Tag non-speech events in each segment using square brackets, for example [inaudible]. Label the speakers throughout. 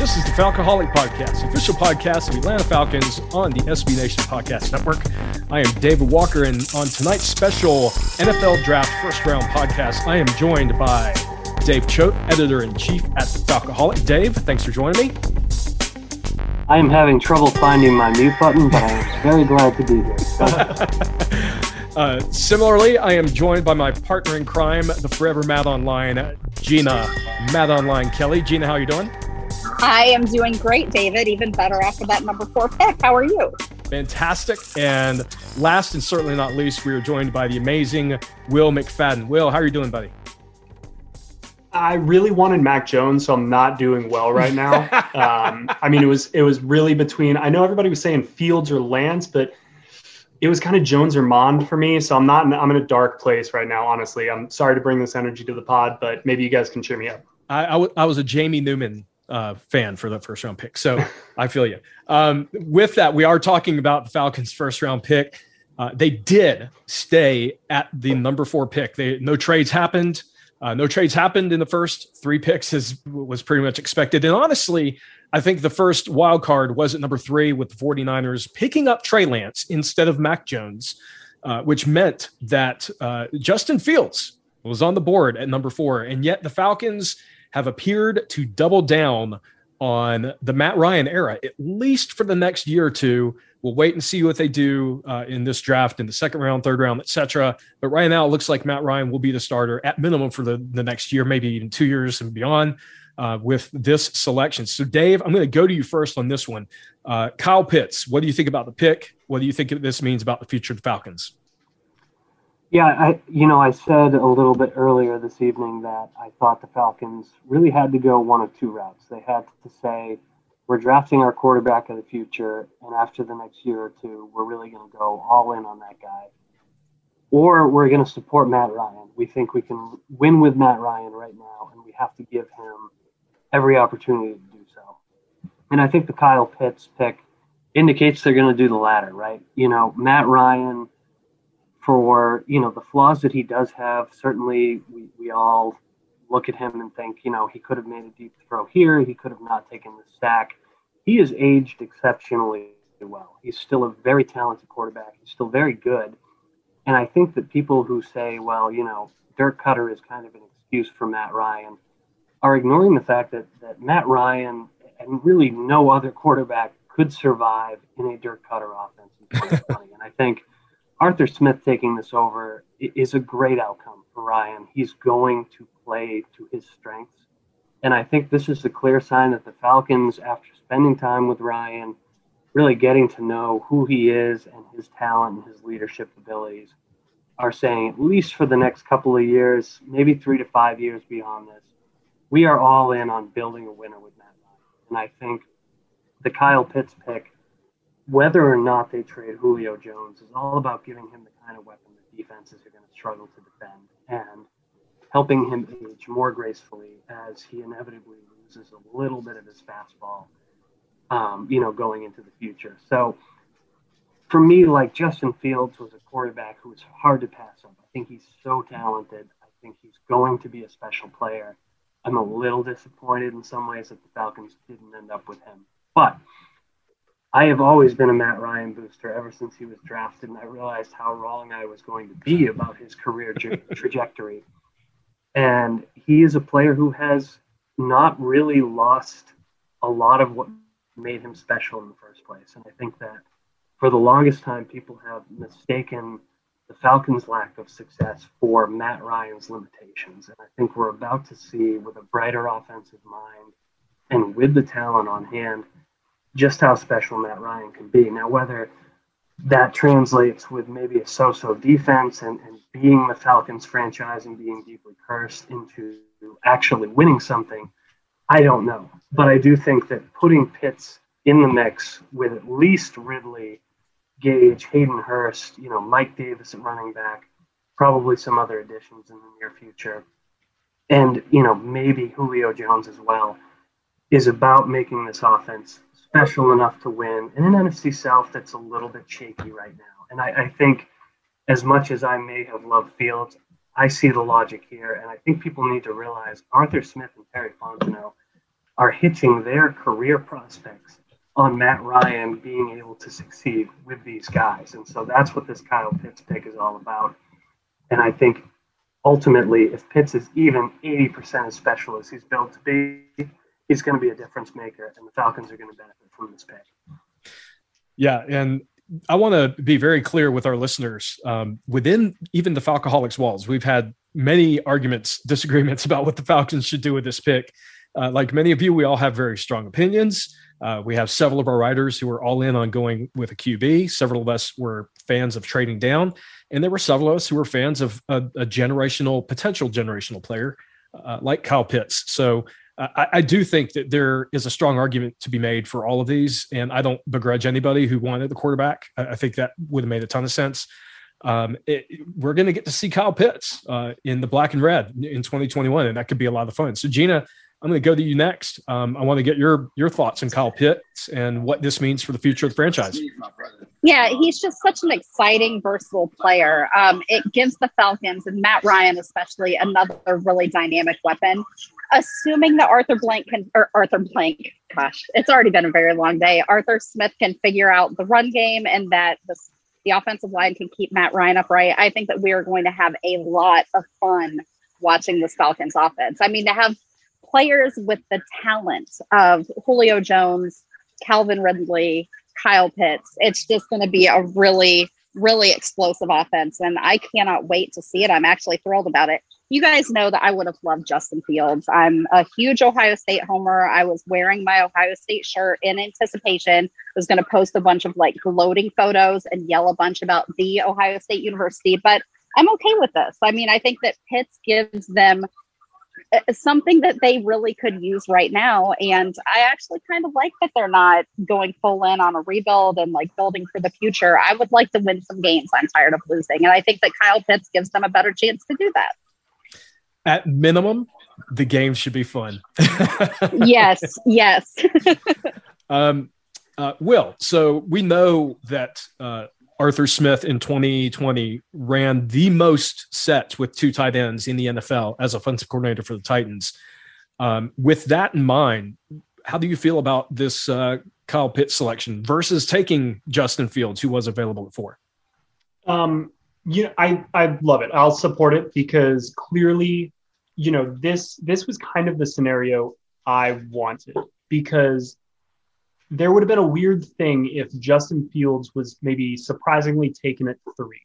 Speaker 1: This is the Falcoholic Podcast, official podcast of the Atlanta Falcons on the SB Nation Podcast Network. I am David Walker, and on tonight's special NFL Draft First Round podcast, I am joined by Dave Choate, editor in chief at the Falcoholic. Dave, thanks for joining me.
Speaker 2: I am having trouble finding my mute button, but I am very glad to be here. [laughs]
Speaker 1: uh, similarly, I am joined by my partner in crime, the Forever Mad Online, Jeanna Mad Online Kelley. Jeanna, how are you doing?
Speaker 3: I am doing great, David. Even better after that number four pick. How are you?
Speaker 1: Fantastic. And last and certainly not least, we are joined by the amazing Will McFadden. Will, how are you doing, buddy?
Speaker 4: I really wanted Mac Jones, so I'm not doing well right now. [laughs] um, I mean, it was it was really between. I know everybody was saying Fields or Lance, but it was kind of Jones or Mond for me. So I'm not. In, I'm in a dark place right now. Honestly, I'm sorry to bring this energy to the pod, but maybe you guys can cheer me up.
Speaker 1: I, I, w- I was a Jamie Newman uh, fan for the first round pick. So I feel you. Um, with that, we are talking about the Falcons' first round pick. Uh, they did stay at the number four pick. They no trades happened. Uh, no trades happened in the first three picks, as was pretty much expected. And honestly, I think the first wild card was at number three with the 49ers picking up Trey Lance instead of Mac Jones, uh, which meant that uh, Justin Fields was on the board at number four. And yet the Falcons have appeared to double down on the Matt Ryan era, at least for the next year or two. We'll wait and see what they do uh, in this draft in the second round, third round, etc. But right now, it looks like Matt Ryan will be the starter at minimum for the, the next year, maybe even two years and beyond uh, with this selection. So, Dave, I'm going to go to you first on this one. Uh, Kyle Pitts, what do you think about the pick? What do you think this means about the future of the Falcons?
Speaker 2: Yeah, I you know I said a little bit earlier this evening that I thought the Falcons really had to go one of two routes. They had to say we're drafting our quarterback of the future, and after the next year or two, we're really going to go all in on that guy, or we're going to support Matt Ryan. We think we can win with Matt Ryan right now, and we have to give him every opportunity to do so. And I think the Kyle Pitts pick indicates they're going to do the latter, right? You know, Matt Ryan for you know the flaws that he does have. Certainly, we, we all look at him and think, you know, he could have made a deep throw here. He could have not taken the sack. He has aged exceptionally well. He's still a very talented quarterback. He's still very good. And I think that people who say, well, you know, Dirk Koetter is kind of an excuse for Matt Ryan are ignoring the fact that, that Matt Ryan and really no other quarterback could survive in a Dirk Koetter offense in [laughs] 2020. and I think Arthur Smith taking this over is a great outcome for Ryan. He's going to play to his strengths. And I think this is a clear sign that the Falcons, after spending time with Ryan, really getting to know who he is and his talent and his leadership abilities, are saying, at least for the next couple of years, maybe three to five years beyond this, we are all in on building a winner with Matt Ryan. And I think the Kyle Pitts pick whether or not they trade Julio Jones is all about giving him the kind of weapon that defenses are going to struggle to defend and helping him age more gracefully as he inevitably loses a little bit of his fastball, um, you know, going into the future. So for me, like Justin Fields was a quarterback who was hard to pass up. I think he's so talented. I think he's going to be a special player. I'm a little disappointed in some ways that the Falcons didn't end up with him. But I have always been a Matt Ryan booster ever since he was drafted, and I realized how wrong I was going to be about his career tra- [laughs] trajectory. And he is a player who has not really lost a lot of what made him special in the first place. And I think that for the longest time, people have mistaken the Falcons' lack of success for Matt Ryan's limitations. And I think we're about to see, with a brighter offensive mind and with the talent on hand, just how special Matt Ryan can be. Now, whether that translates with maybe a so so defense and, and being the Falcons franchise and being deeply cursed into actually winning something, I don't know. But I do think that putting Pitts in the mix with at least Ridley, Gage, Hayden Hurst, you know, Mike Davis at running back, probably some other additions in the near future, and, you know, maybe Julio Jones as well, is about making this offense special enough to win in an NFC South that's a little bit shaky right now. And I, I think, as much as I may have loved Fields, I see the logic here. And I think people need to realize Arthur Smith and Terry Fontenot are hitching their career prospects on Matt Ryan being able to succeed with these guys. And so that's what this Kyle Pitts pick is all about. And I think ultimately, if Pitts is even 80% as special as he's built to be, he's going to be a difference maker, and the Falcons are going to benefit from this pick.
Speaker 1: Yeah, and I want to be very clear with our listeners. Um, within even the Falcoholics walls, we've had many arguments, [laughs] disagreements about what the Falcons should do with this pick. Uh, like many of you, we all have very strong opinions. Uh, we have several of our writers who are all in on going with a QB. Several of us were fans of trading down, and there were several of us who were fans of a, a generational, potential generational player uh, like Kyle Pitts. So I, I, do think that there is a strong argument to be made for all of these, and I don't begrudge anybody who wanted the quarterback. I, I think that would have made a ton of sense. Um, it, we're going to get to see Kyle Pitts uh, in the black and red in 2021, and that could be a lot of fun. So, Jeanna, I'm going to go to you next. Um, I want to get your your thoughts on Kyle Pitts and what this means for the future of the franchise.
Speaker 3: Yeah, he's just such an exciting, versatile player. Um, it gives the Falcons and Matt Ryan especially another really dynamic weapon. Assuming that Arthur Blank can, or Arthur Blank, gosh, it's already been a very long day. Arthur Smith can figure out the run game and that the, the offensive line can keep Matt Ryan upright. I think that we are going to have a lot of fun watching this Falcons offense. I mean, to have players with the talent of Julio Jones, Calvin Ridley, Kyle Pitts, it's just going to be a really, really explosive offense. And I cannot wait to see it. I'm actually thrilled about it. You guys know that I would have loved Justin Fields. I'm a huge Ohio State homer. I was wearing my Ohio State shirt in anticipation. I was going to post a bunch of like gloating photos and yell a bunch about the Ohio State University, but I'm okay with this. I mean, I think that Pitts gives them something that they really could use right now. And I actually kind of like that they're not going full in on a rebuild and like building for the future. I would like to win some games. I'm tired of losing. And I think that Kyle Pitts gives them a better chance to do that.
Speaker 1: At minimum, the game should be fun. [laughs]
Speaker 3: yes, yes. [laughs]
Speaker 1: um, uh, Will, so we know that uh, Arthur Smith in 2020 ran the most sets with two tight ends in the NFL as offensive coordinator for the Titans. Um, with that in mind, how do you feel about this uh, Kyle Pitts selection versus taking Justin Fields, who was available at four?
Speaker 4: Um, you know, I I love it. I'll support it because clearly, you know, this this was kind of the scenario I wanted because there would have been a weird thing if Justin Fields was maybe surprisingly taken at three,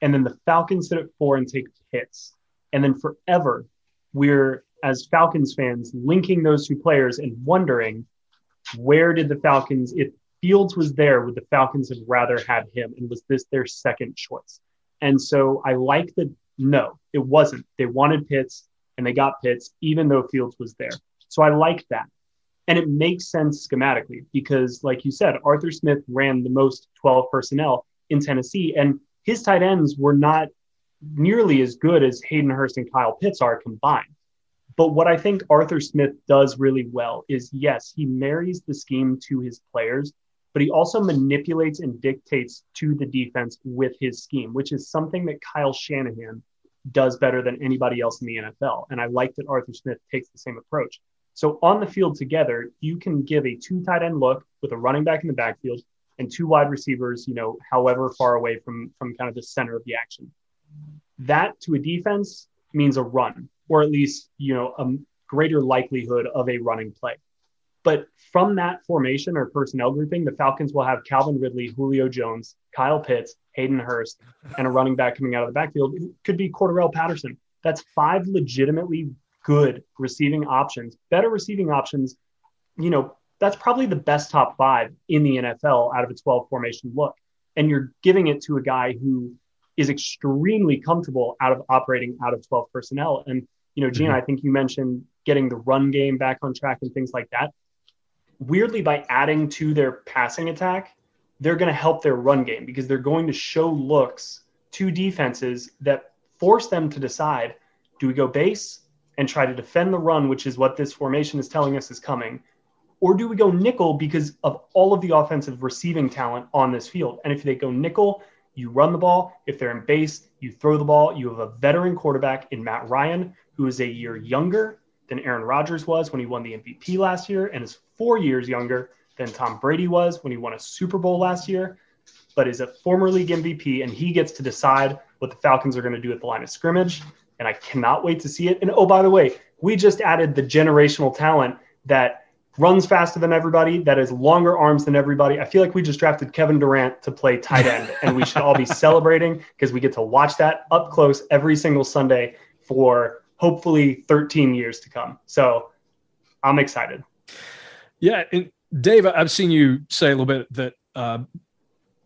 Speaker 4: and then the Falcons sit at four and take Pitts, and then forever we're as Falcons fans linking those two players and wondering where did the Falcons if Fields was there would the Falcons have rather had him and was this their second choice? And so I like that no, it wasn't. They wanted Pitts and they got Pitts even though Fields was there. So I like that. And it makes sense schematically because, like you said, Arthur Smith ran the most 12 personnel in Tennessee, and his tight ends were not nearly as good as Hayden Hurst and Kyle Pitts are combined. But what I think Arthur Smith does really well is yes, he marries the scheme to his players, but he also manipulates and dictates to the defense with his scheme, which is something that Kyle Shanahan does better than anybody else in the NFL. And I like that Arthur Smith takes the same approach. So on the field together, you can give a two tight end look with a running back in the backfield and two wide receivers, you know, however far away from from kind of the center of the action. That to a defense means a run, or at least, you know, a greater likelihood of a running play. But from that formation or personnel grouping, the Falcons will have Calvin Ridley, Julio Jones, Kyle Pitts, Hayden Hurst, and a running back coming out of the backfield. It could be Cordarrelle Patterson. That's five legitimately good receiving options, better receiving options. You know, that's probably the best top five in the NFL out of a 12 formation look. And you're giving it to a guy who is extremely comfortable out of operating out of 12 personnel. And, you know, Jeanna, mm-hmm. I think you mentioned getting the run game back on track and things like that. Weirdly, by adding to their passing attack, they're going to help their run game because they're going to show looks to defenses that force them to decide do we go base and try to defend the run, which is what this formation is telling us is coming? Or do we go nickel because of all of the offensive receiving talent on this field? And if they go nickel, you run the ball. If they're in base, you throw the ball. You have a veteran quarterback in Matt Ryan, who is a year younger than Aaron Rodgers was when he won the MVP last year and is four years younger than Tom Brady was when he won a Super Bowl last year, but is a former league MVP. And he gets to decide what the Falcons are going to do at the line of scrimmage. And I cannot wait to see it. And oh, by the way, we just added the generational talent that runs faster than everybody, that has longer arms than everybody. I feel like we just drafted Kevin Durant to play tight end, [laughs] and we should all be celebrating because we get to watch that up close every single Sunday for hopefully 13 years to come. So I'm excited.
Speaker 1: Yeah. And Dave, I've seen you say a little bit that uh,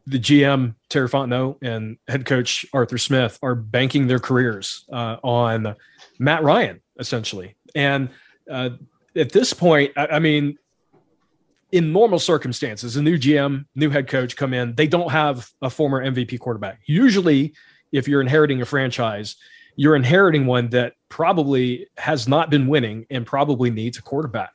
Speaker 1: the GM, Terry Fontenot, and head coach Arthur Smith are banking their careers uh, on Matt Ryan, essentially. And uh, at this point, I, I mean, in normal circumstances, a new GM, new head coach come in, they don't have a former MVP quarterback. Usually, if you're inheriting a franchise, you're inheriting one that probably has not been winning and probably needs a quarterback.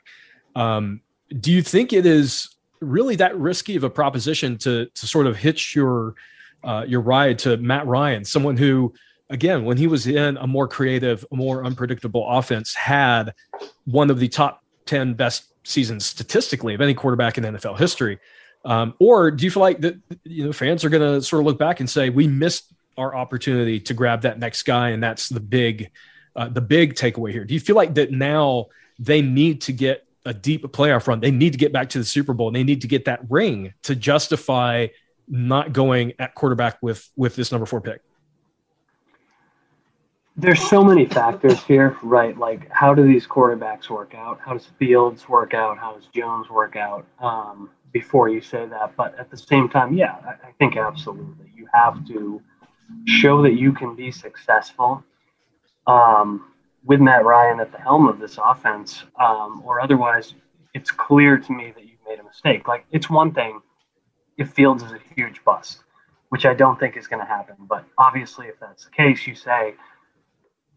Speaker 1: Um, do you think it is really that risky of a proposition to to sort of hitch your uh, your ride to Matt Ryan, someone who again, when he was in a more creative, more unpredictable offense, had one of the top 10 best seasons statistically of any quarterback in NFL history. Um, or do you feel like that you know fans are going to sort of look back and say we missed our opportunity to grab that next guy, and that's the big uh, the big takeaway here? Do you feel like that now they need to get a deep playoff run? They need to get back to the Super Bowl, and they need to get that ring to justify not going at quarterback with with this number four pick
Speaker 2: there's so many factors here, right? Like, how do these quarterbacks work out? How does Fields work out? How does Jones work out? Um, before you say that, but at the same time, yeah, I, I think absolutely you have to show that you can be successful um, with Matt Ryan at the helm of this offense, um, or otherwise, it's clear to me that you've made a mistake. Like, it's one thing if Fields is a huge bust, which I don't think is going to happen, but obviously, if that's the case, you say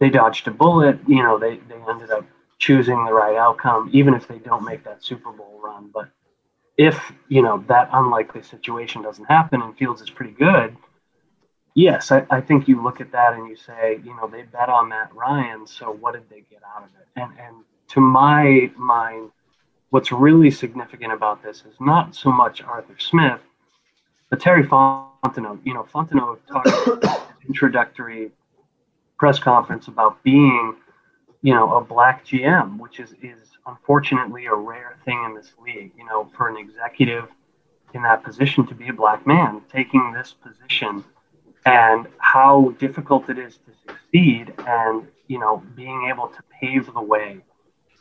Speaker 2: they dodged a bullet. You know, they, they ended up choosing the right outcome, even if they don't make that Super Bowl run. But if, you know, that unlikely situation doesn't happen and Fields is pretty good, yes, I, I think you look at that and you say, you know, they bet on Matt Ryan, so what did they get out of it? And and to my mind, what's really significant about this is not so much Arthur Smith, but Terry Fontenot. You know, Fontenot talked introductory press conference about being, you know, a black GM, which is is unfortunately a rare thing in this league. You know, for an executive in that position to be a black man taking this position and how difficult it is to succeed and you know being able to pave the way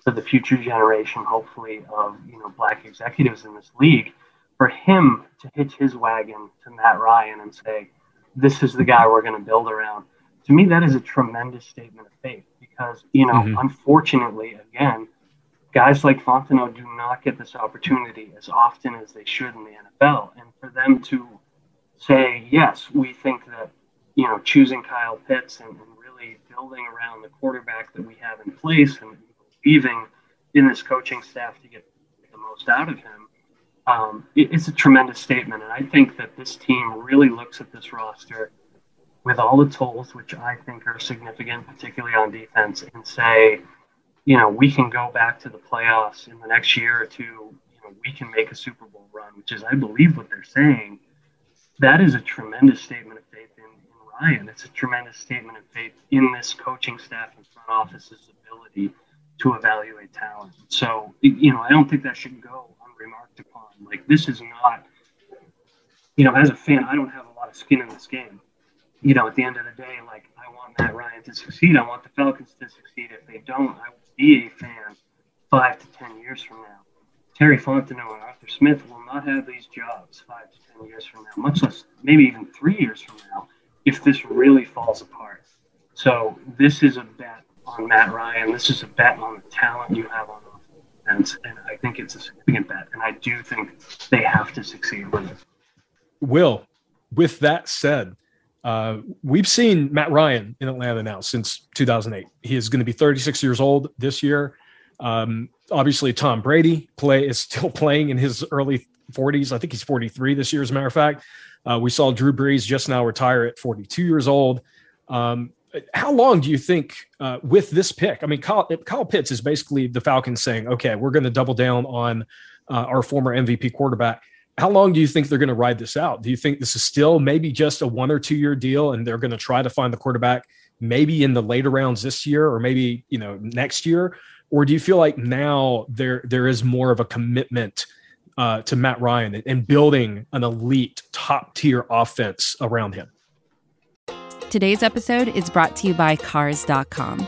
Speaker 2: for the future generation hopefully of you know black executives in this league for him to hitch his wagon to Matt Ryan and say this is the guy we're going to build around to me, that is a tremendous statement of faith because, you know, mm-hmm. unfortunately, again, guys like Fontenot do not get this opportunity as often as they should in the NFL. And for them to say, yes, we think that, you know, choosing Kyle Pitts and, and really building around the quarterback that we have in place and believing in this coaching staff to get the most out of him, um, it, it's a tremendous statement. And I think that this team really looks at this roster with all the tools, which I think are significant, particularly on defense, and say, you know, we can go back to the playoffs in the next year or two. You know, we can make a Super Bowl run, which is, I believe, what they're saying. That is a tremendous statement of faith in, in Ryan. It's a tremendous statement of faith in this coaching staff and front office's ability to evaluate talent. So, you know, I don't think that should go unremarked upon. Like, this is not, you know, as a fan, I don't have a lot of skin in this game. You know, at the end of the day, like, I want Matt Ryan to succeed. I want the Falcons to succeed. If they don't, I will be a fan five to 10 years from now. Terry Fontenot and Arthur Smith will not have these jobs five to 10 years from now, much less maybe even three years from now, if this really falls apart. So, this is a bet on Matt Ryan. This is a bet on the talent you have on offense, and I think it's a significant bet. And I do think they have to succeed with it.
Speaker 1: Will, with that said, uh, we've seen Matt Ryan in Atlanta now since 2008. He is going to be 36 years old this year. Um, obviously, Tom Brady play is still [laughs] playing in his early 40s. I think he's 43 this year, as a matter of fact. Uh, we saw Drew Brees just now retire at 42 years old. Um, how long do you think uh, with this pick? I mean, Kyle, Kyle, Pitts is basically the Falcons saying, okay, we're going to double down on uh, our former MVP quarterback. How long do you think they're going to ride this out? Do you think this is still maybe just a one or two year deal and they're going to try to find the quarterback maybe in the later rounds this year or maybe, you know, next year? Or do you feel like now there there is more of a commitment uh, to Matt Ryan and building an elite top tier offense around him?
Speaker 5: Today's episode is brought to you by Cars.com.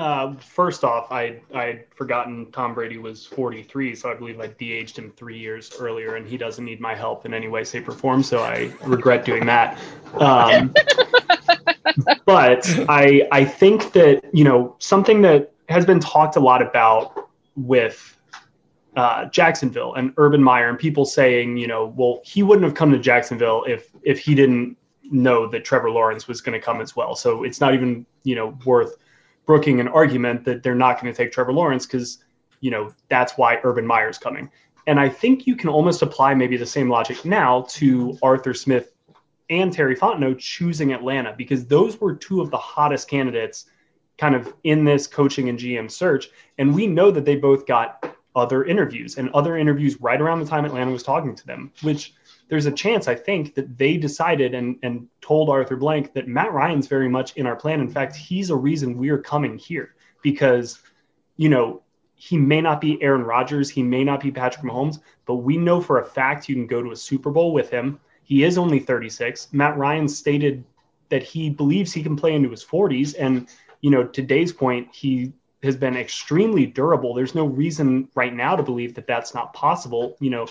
Speaker 4: Uh, first off, I I'd forgotten Tom Brady was 43, so I believe I de-aged him three years earlier, and he doesn't need my help in any way, shape, or form. So I regret doing that. Um, [laughs] but I I think that you know something that has been talked a lot about with uh, Jacksonville and Urban Meyer and people saying, you know, well, he wouldn't have come to Jacksonville if if he didn't know that Trevor Lawrence was going to come as well. So it's not even you know worth brooking an argument that they're not going to take Trevor Lawrence because you know that's why Urban Meyer's coming. And I think you can almost apply maybe the same logic now to Arthur Smith and Terry Fontenot choosing Atlanta because those were two of the hottest candidates kind of in this coaching and GM search. And we know that they both got other interviews and other interviews right around the time Atlanta was talking to them, which there's a chance I think that they decided and and told Arthur Blank that Matt Ryan's very much in our plan. In fact, he's a reason we're coming here because you know he may not be Aaron Rodgers, he may not be Patrick Mahomes, but we know for a fact you can go to a Super Bowl with him. He is only 36. Matt Ryan stated that he believes he can play into his 40s and you know today's point he has been extremely durable. There's no reason right now to believe that that's not possible. You know,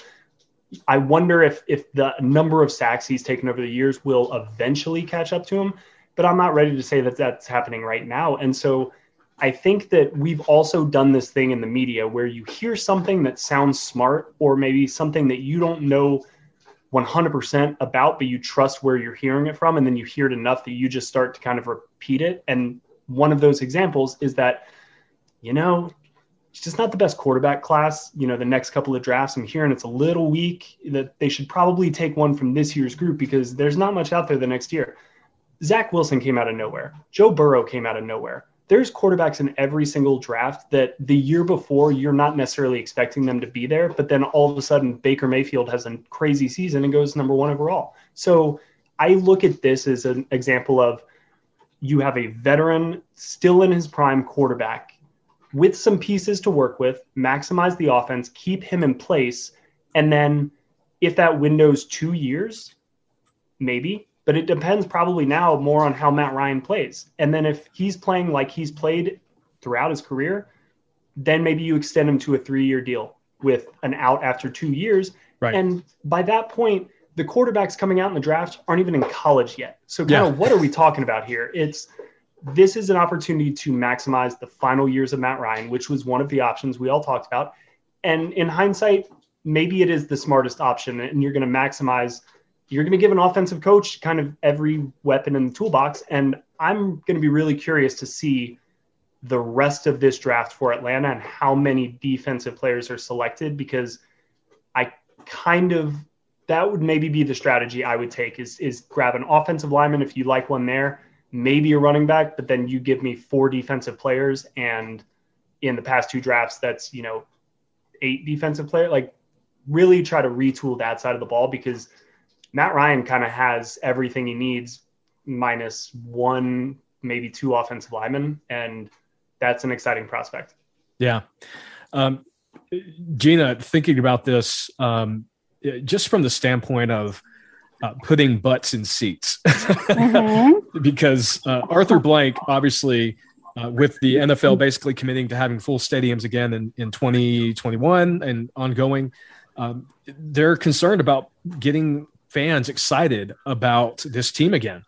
Speaker 4: I wonder if if the number of sacks he's taken over the years will eventually catch up to him, but I'm not ready to say that that's happening right now. And so I think that we've also done this thing in the media where you hear something that sounds smart or maybe something that you don't know 100% about, but you trust where you're hearing it from. And then you hear it enough that you just start to kind of repeat it. And one of those examples is that you know, it's just not the best quarterback class. You know, the next couple of drafts, I'm hearing it's a little weak. That they should probably take one from this year's group because there's not much out there the next year. Zach Wilson came out of nowhere. Joe Burrow came out of nowhere. There's quarterbacks in every single draft that the year before you're not necessarily expecting them to be there, but then all of a sudden Baker Mayfield has a crazy season and goes number one overall. So I look at this as an example of you have a veteran, still in his prime quarterback with some pieces to work with, maximize the offense, keep him in place, and then if that window's two years, maybe, but it depends probably now more on how Matt Ryan plays. And then if he's playing like he's played throughout his career, then maybe you extend him to a three year deal with an out after two years. Right. And by that point, the quarterbacks coming out in the draft aren't even in college yet. So kind yeah. of what are we talking about here? It's this is an opportunity to maximize the final years of Matt Ryan, which was one of the options we all talked about. And in hindsight, maybe it is the smartest option, and you're going to maximize. You're going to give an offensive coach kind of every weapon in the toolbox, and I'm going to be really curious to see the rest of this draft for Atlanta and how many defensive players are selected because I kind of that would maybe be the strategy I would take is is grab an offensive lineman if you like one there, maybe a running back, but then you give me four defensive players and in the past two drafts that's, you know, eight defensive player like really try to retool that side of the ball because Matt Ryan kind of has everything he needs minus one maybe two offensive linemen and that's an exciting prospect.
Speaker 1: Yeah. Um, Jeanna, thinking about this, um, just from the standpoint of uh, putting butts in seats, [laughs] mm-hmm. Because uh, Arthur Blank, obviously, uh, with the NFL basically committing to having full stadiums again in, in 2021 and ongoing, um, they're concerned about getting fans excited about this team again.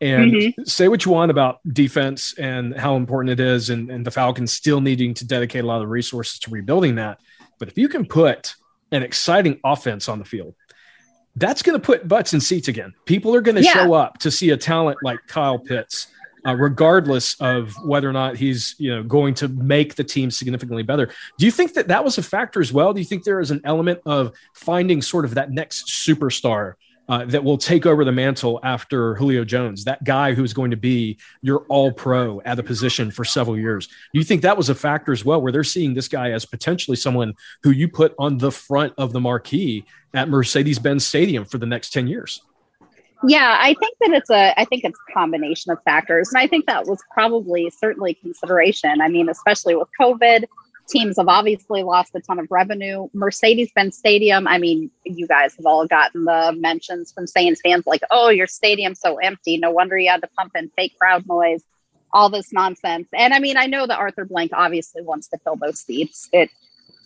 Speaker 1: And mm-hmm. say what you want about defense and how important it is, and, and the Falcons still needing to dedicate a lot of resources to rebuilding that. But if you can put an exciting offense on the field, that's going to put butts in seats again. People are going to yeah. show up to see a talent like Kyle Pitts, uh, regardless of whether or not he's you know going to make the team significantly better. Do you think that that was a factor as well? Do you think there is an element of finding sort of that next superstar uh, that will take over the mantle after Julio Jones, that guy who's going to be your all pro at a position for several years. Do you think that was a factor as well, where they're seeing this guy as potentially someone who you put on the front of the marquee at Mercedes Benz Stadium for the next 10 years?
Speaker 3: Yeah, I think that it's a I think it's a combination of factors. And I think that was probably certainly consideration. I mean, especially with COVID, teams have obviously lost a ton of revenue. Mercedes Benz Stadium, I mean, you guys have all gotten the mentions from Saints fans like, oh, your stadium's so empty. No wonder you had to pump in fake crowd noise, all this nonsense. And I mean, I know that Arthur Blank obviously wants to fill those seats. It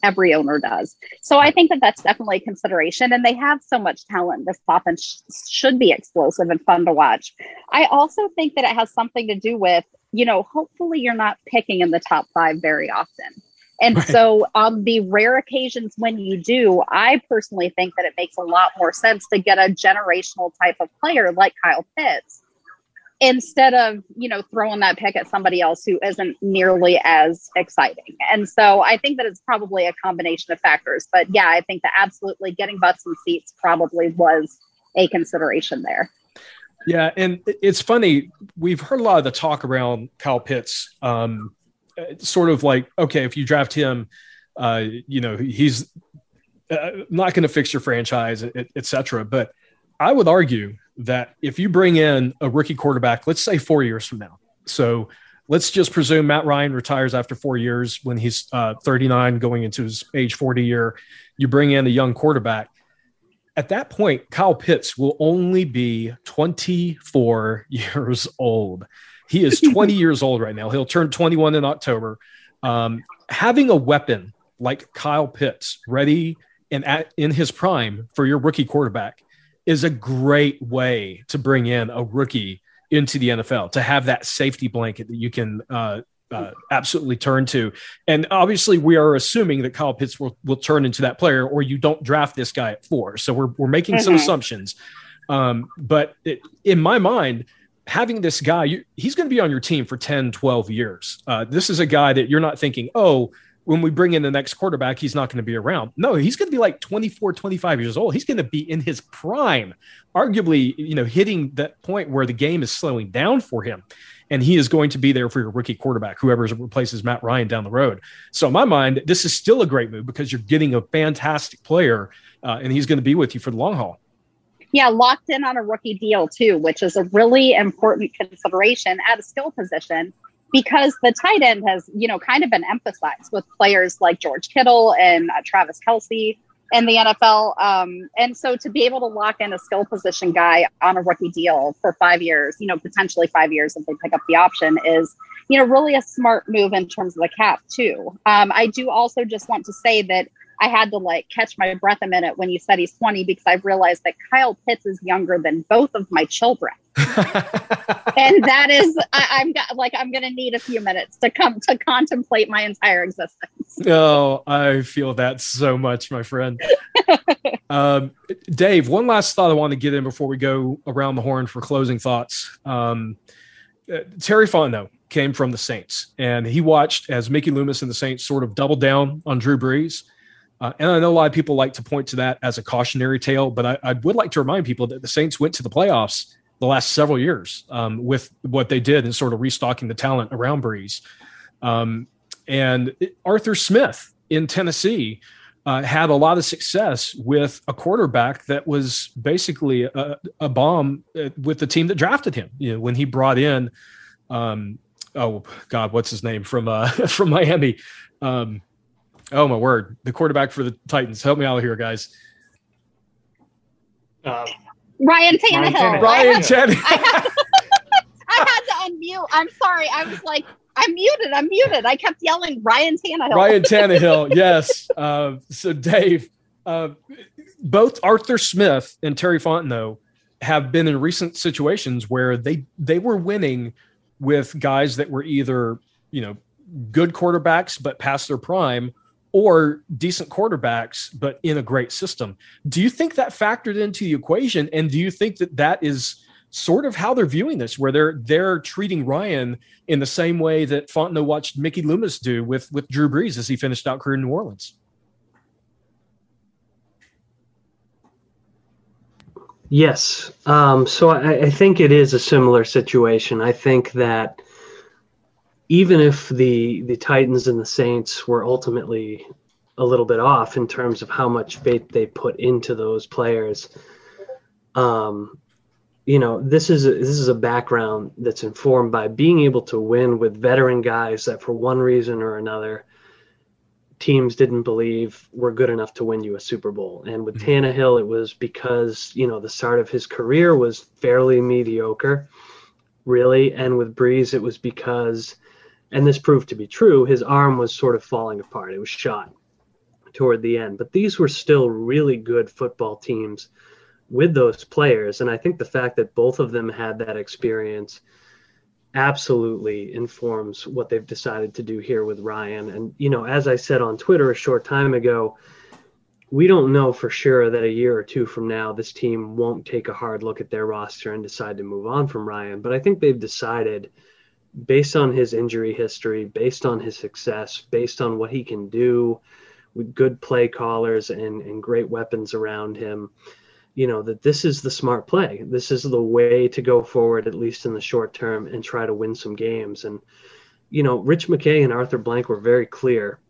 Speaker 3: every owner does. So I think that that's definitely a consideration. And they have so much talent. This offense sh- should be explosive and fun to watch. I also think that it has something to do with, you know, hopefully you're not picking in the top five very often. And right. so, on the rare occasions when you do, I personally think that it makes a lot more sense to get a generational type of player like Kyle Pitts instead of, you know, throwing that pick at somebody else who isn't nearly as exciting. And so, I think that it's probably a combination of factors. But yeah, I think that absolutely getting butts and seats probably was a consideration there.
Speaker 1: Yeah, and it's funny. We've heard a lot of the talk around Kyle Pitts. Um, sort of like okay, if you draft him, uh, you know he's uh, not going to fix your franchise, etc. Et but I would argue that if you bring in a rookie quarterback, let's say four years from now, so let's just presume Matt Ryan retires after four years when he's uh, 39, going into his age 40 year. You bring in a young quarterback. At that point, Kyle Pitts will only be 24 [laughs] years old. He is [laughs] 20 years old right now. He'll turn 21 in October. Um, having a weapon like Kyle Pitts ready and at, in his prime for your rookie quarterback is a great way to bring in a rookie into the NFL to have that safety blanket that you can uh, uh, absolutely turn to. And obviously, we are assuming that Kyle Pitts will, will turn into that player, or you don't draft this guy at four. So we're, we're making mm-hmm. some assumptions. Um, but it, in my mind, having this guy, you, he's going to be on your team for 10, 12 years. Uh, this is a guy that you're not thinking, oh, when we bring in the next quarterback, he's not going to be around. No, he's going to be like 24, 25 years old. He's going to be in his prime, arguably, you know, hitting that point where the game is slowing down for him. And he is going to be there for your rookie quarterback, whoever replaces Matt Ryan down the road. So, in my mind, this is still a great move because you're getting a fantastic player, uh, and he's going to be with you for the long haul.
Speaker 3: Yeah, locked in on a rookie deal too, which is a really important consideration at a skill position because the tight end has, you know, kind of been emphasized with players like George Kittle and uh, Travis Kelce in the NFL. Um, and so to be able to lock in a skill position guy on a rookie deal for five years, you know, potentially five years if they pick up the option is, you know, really a smart move in terms of the cap too. Um, I do also just want to say that I had to like catch my breath a minute when you said he's 20 because I realized that Kyle Pitts is younger than both of my children. [laughs] and that is, I, am like, I'm going to need a few minutes to come to contemplate my entire existence.
Speaker 1: Oh, I feel that so much, my friend. [laughs] um, Dave, one last thought I want to get in before we go around the horn for closing thoughts. Um, Terry Fontenot came from the Saints, and he watched as Mickey Loomis and the Saints sort of doubled down on Drew Brees. Uh, and I know a lot of people like to point to that as a cautionary tale, but I, I, would like to remind people that the Saints went to the playoffs the last several years um, with what they did and sort of restocking the talent around Brees. Um, and Arthur Smith in Tennessee uh, had a lot of success with a quarterback that was basically a, a, bomb uh, with the team that drafted him. You know, when he brought in, um, oh God, what's his name from uh, [laughs] from Miami? Um, oh my word, the quarterback for the Titans. Help me out of here, guys.
Speaker 3: Uh, Ryan Tannehill.
Speaker 1: Ryan Tannehill. I,
Speaker 3: had, I had to unmute. I'm sorry. I was like, I'm muted. I'm muted. I kept yelling Ryan Tannehill.
Speaker 1: Ryan Tannehill. [laughs] yes. Uh, so Dave, uh, both Arthur Smith and Terry Fontenot have been in recent situations where they they were winning with guys that were either you know good quarterbacks but past their prime or decent quarterbacks, but in a great system. Do you think that factored into the equation? And do you think that that is sort of how they're viewing this, where they're they're treating Ryan in the same way that Fontenot watched Mickey Loomis do with with Drew Brees as he finished out career in New Orleans?
Speaker 2: Yes. Um, so I, I think it is a similar situation. I think that even if the the Titans and the Saints were ultimately a little bit off in terms of how much faith they put into those players, um, you know, this is a, this is a background that's informed by being able to win with veteran guys that for one reason or another teams didn't believe were good enough to win you a Super Bowl. And with mm-hmm. Tannehill, it was because you know the start of his career was fairly mediocre, really, and with Brees, it was because and this proved to be true, his arm was sort of falling apart. It was shot toward the end. But these were still really good football teams with those players. And I think the fact that both of them had that experience absolutely informs what they've decided to do here with Ryan. And, you know, as I said on Twitter a short time ago, we don't know for sure that a year or two from now, this team won't take a hard look at their roster and decide to move on from Ryan. But I think they've decided based on his injury history, based on his success, based on what he can do with good play callers and, and great weapons around him, you know, that this is the smart play. This is the way to go forward, at least in the short term, and try to win some games. And, you know, Rich McKay and Arthur Blank were very clear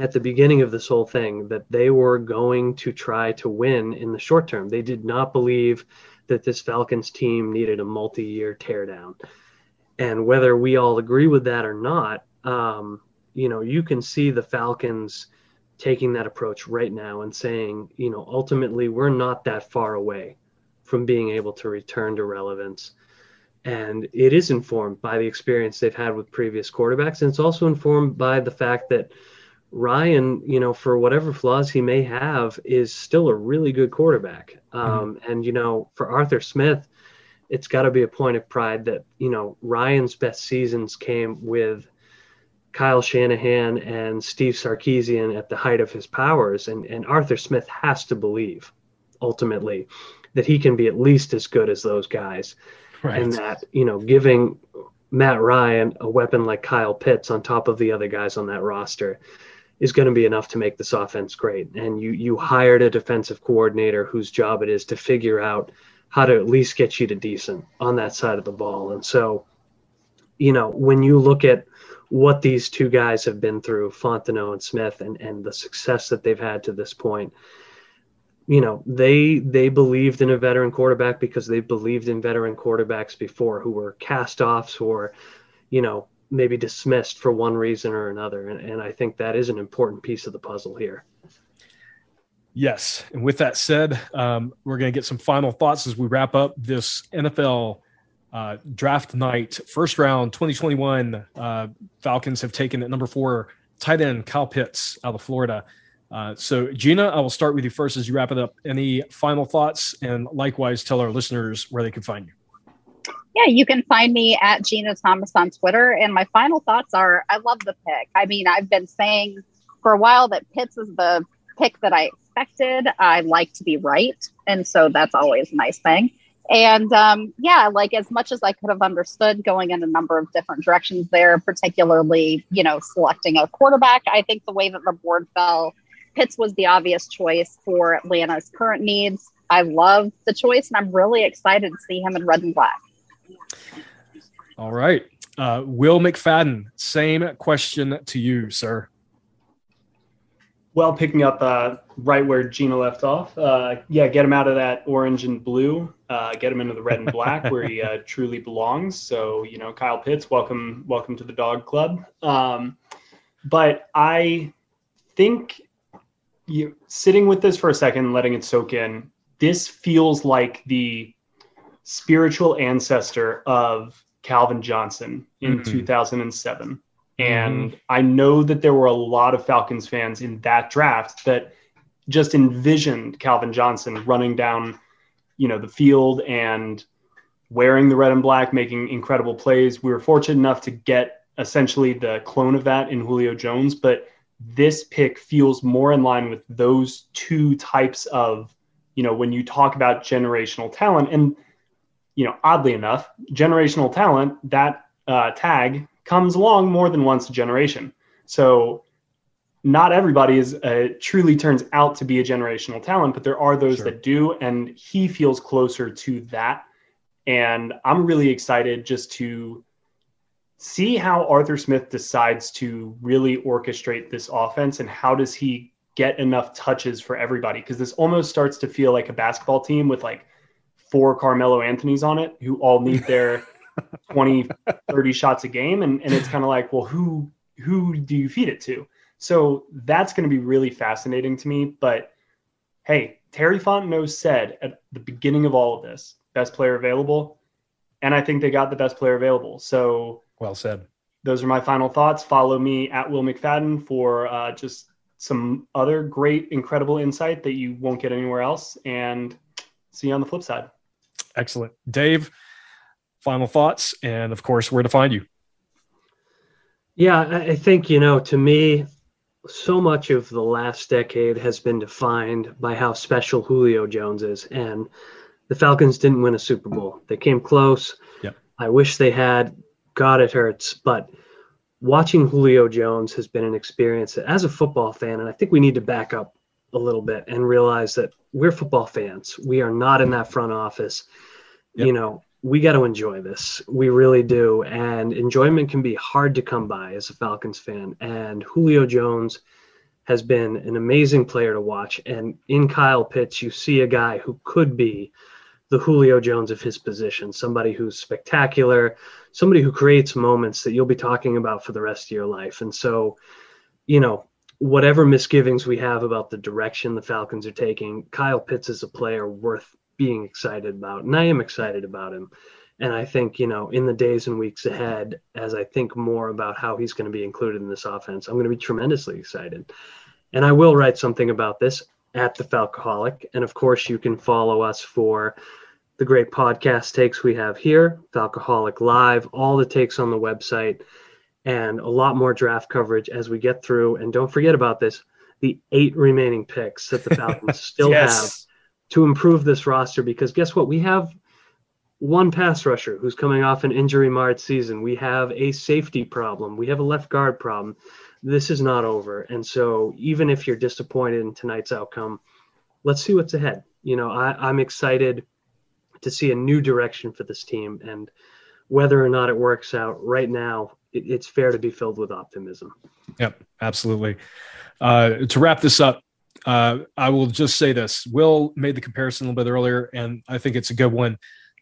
Speaker 2: at the beginning of this whole thing that they were going to try to win in the short term. They did not believe that this Falcons team needed a multi year teardown and whether we all agree with that or not, um, you know, you can see the Falcons taking that approach right now and saying, you know, ultimately we're not that far away from being able to return to relevance. And it is informed by the experience they've had with previous quarterbacks. And it's also informed by the fact that Ryan, you know, for whatever flaws he may have, is still a really good quarterback. Mm-hmm. Um, mm-hmm. And, you know, for Arthur Smith, it's got to be a point of pride that you know Ryan's best seasons came with Kyle Shanahan and Steve Sarkisian at the height of his powers, and and Arthur Smith has to believe ultimately that he can be at least as good as those guys, right. and that you know giving Matt Ryan a weapon like Kyle Pitts on top of the other guys on that roster is going to be enough to make this offense great. And you you hired a defensive coordinator whose job it is to figure out how to at least get you to decent on that side of the ball. And so, you know, when you look at what these two guys have been through, Fontenot and Smith, and, and the success that they've had to this point, you know, they they believed in a veteran quarterback because they believed in veteran quarterbacks before who were cast offs or, you know, maybe dismissed for one reason or another. And, and I think that is an important piece of the puzzle here.
Speaker 1: Yes. And with that said, um, we're going to get some final thoughts as we wrap up this NFL uh, draft night. First round 2021, uh, Falcons have taken at number four tight end Kyle Pitts out of Florida. Uh, so, Jeanna, I will start with you first as you wrap it up. Any final thoughts? And likewise, tell our listeners where they can find you.
Speaker 3: Yeah, you can find me at Jeanna Thomas on Twitter. And my final thoughts are I love the pick. I mean, I've been saying for a while that Pitts is the pick that I expected. I like to be right. And so that's always a nice thing. And um, yeah, like as much as I could have understood going in a number of different directions there, particularly, you know, selecting a quarterback, I think the way that the board fell, Pitts was the obvious choice for Atlanta's current needs. I love the choice and I'm really excited to see him in red and black.
Speaker 1: All right. Uh, Will McFadden, same question to you, sir.
Speaker 4: Well, picking up uh, right where Jeanna left off, uh, yeah, get him out of that orange and blue, uh, get him into the red and black [laughs] where he uh, truly belongs. So, you know, Kyle Pitts, welcome, welcome to the dog club. Um, but I think you sitting with this for a second, letting it soak in. This feels like the spiritual ancestor of Calvin Johnson in mm-hmm. 2007. And mm-hmm. I know that there were a lot of Falcons fans in that draft that just envisioned Calvin Johnson running down, you know, the field and wearing the red and black, making incredible plays. We were fortunate enough to get essentially the clone of that in Julio Jones, but this pick feels more in line with those two types of, you know, when you talk about generational talent and you know, oddly enough, generational talent, that uh, tag comes along more than once a generation. So not everybody is uh, truly turns out to be a generational talent, but there are those sure. that do, and he feels closer to that. And I'm really excited just to see how Arthur Smith decides to really orchestrate this offense and how does he get enough touches for everybody because this almost starts to feel like a basketball team with like four Carmelo Anthony's on it who all need [laughs] their 20, 30 shots a game. And, and it's kind of like, well, who who do you feed it to? So that's going to be really fascinating to me. But hey, Terry Fontenot said at the beginning of all of this, best player available. And I think they got the best player available. So
Speaker 1: well said.
Speaker 4: Those are my final thoughts. Follow me at Will McFadden for uh, just some other great, incredible insight that you won't get anywhere else. And see you on the flip side.
Speaker 1: Excellent. Dave, final thoughts, and of course, where to find you.
Speaker 2: Yeah, I think, you know, to me, so much of the last decade has been defined by how special Julio Jones is. And the Falcons didn't win a Super Bowl. They came close.
Speaker 1: Yep.
Speaker 2: I wish they had. God, it hurts. But watching Julio Jones has been an experience that, as a football fan, and I think we need to back up a little bit and realize that we're football fans. We are not in that front office. Yep. You know, we got to enjoy this. We really do. And enjoyment can be hard to come by as a Falcons fan. And Julio Jones has been an amazing player to watch. And in Kyle Pitts, you see a guy who could be the Julio Jones of his position, somebody who's spectacular, somebody who creates moments that you'll be talking about for the rest of your life. And so, you know, whatever misgivings we have about the direction the Falcons are taking, Kyle Pitts is a player worth being excited about. And I am excited about him. And I think, you know, in the days and weeks ahead, as I think more about how he's going to be included in this offense, I'm going to be tremendously excited. And I will write something about this at the Falcoholic. And of course, you can follow us for the great podcast takes we have here, Falcoholic Live, all the takes on the website, and a lot more draft coverage as we get through. And don't forget about this the eight remaining picks that the Falcons [laughs] still yes. have to improve this roster because guess what? We have one pass rusher who's coming off an injury marred season. We have a safety problem. We have a left guard problem. This is not over. And so, even if you're disappointed in tonight's outcome, let's see what's ahead. You know, I, I'm excited to see a new direction for this team. And whether or not it works out right now, it, it's fair to be filled with optimism.
Speaker 1: Yep, absolutely. Uh, to wrap this up, uh, I will just say this. Will made the comparison a little bit earlier, and I think it's a good one.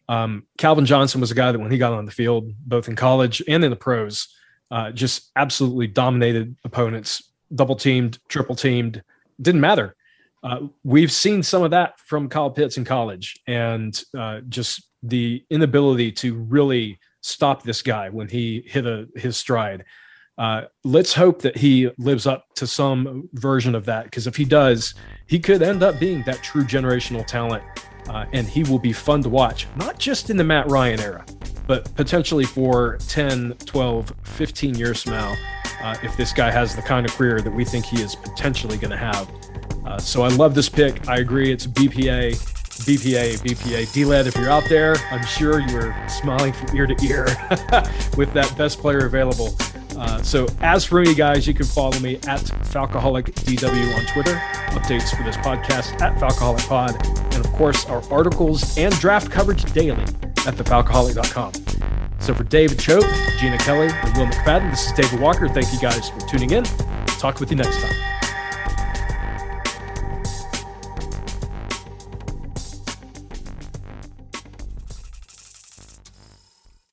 Speaker 1: Um, Calvin Johnson was a guy that when he got on the field, both in college and in the pros, uh, just absolutely dominated opponents, double teamed, triple teamed, didn't matter. Uh, we've seen some of that from Kyle Pitts in college, and uh, just the inability to really stop this guy when he hit a, his stride. Uh, let's hope that he lives up to some version of that because if he does, he could end up being that true generational talent. Uh, and he will be fun to watch, not just in the Matt Ryan era, but potentially for 10, 12, 15 years from now, uh, if this guy has the kind of career that we think he is potentially going to have. Uh, so I love this pick. I agree. It's BPA. BPA, BPA. D-Led, if you're out there, I'm sure you're smiling from ear to ear [laughs] with that best player available. Uh, so as for me, guys, you can follow me at FalcoholicDW on Twitter. Updates for this podcast at Falcoholic Pod. And of course, our articles and draft coverage daily at thefalcoholic.com. So for David Choate, Jeanna Kelley, and Will McFadden, this is David Walker. Thank you guys for tuning in. Talk with you next time.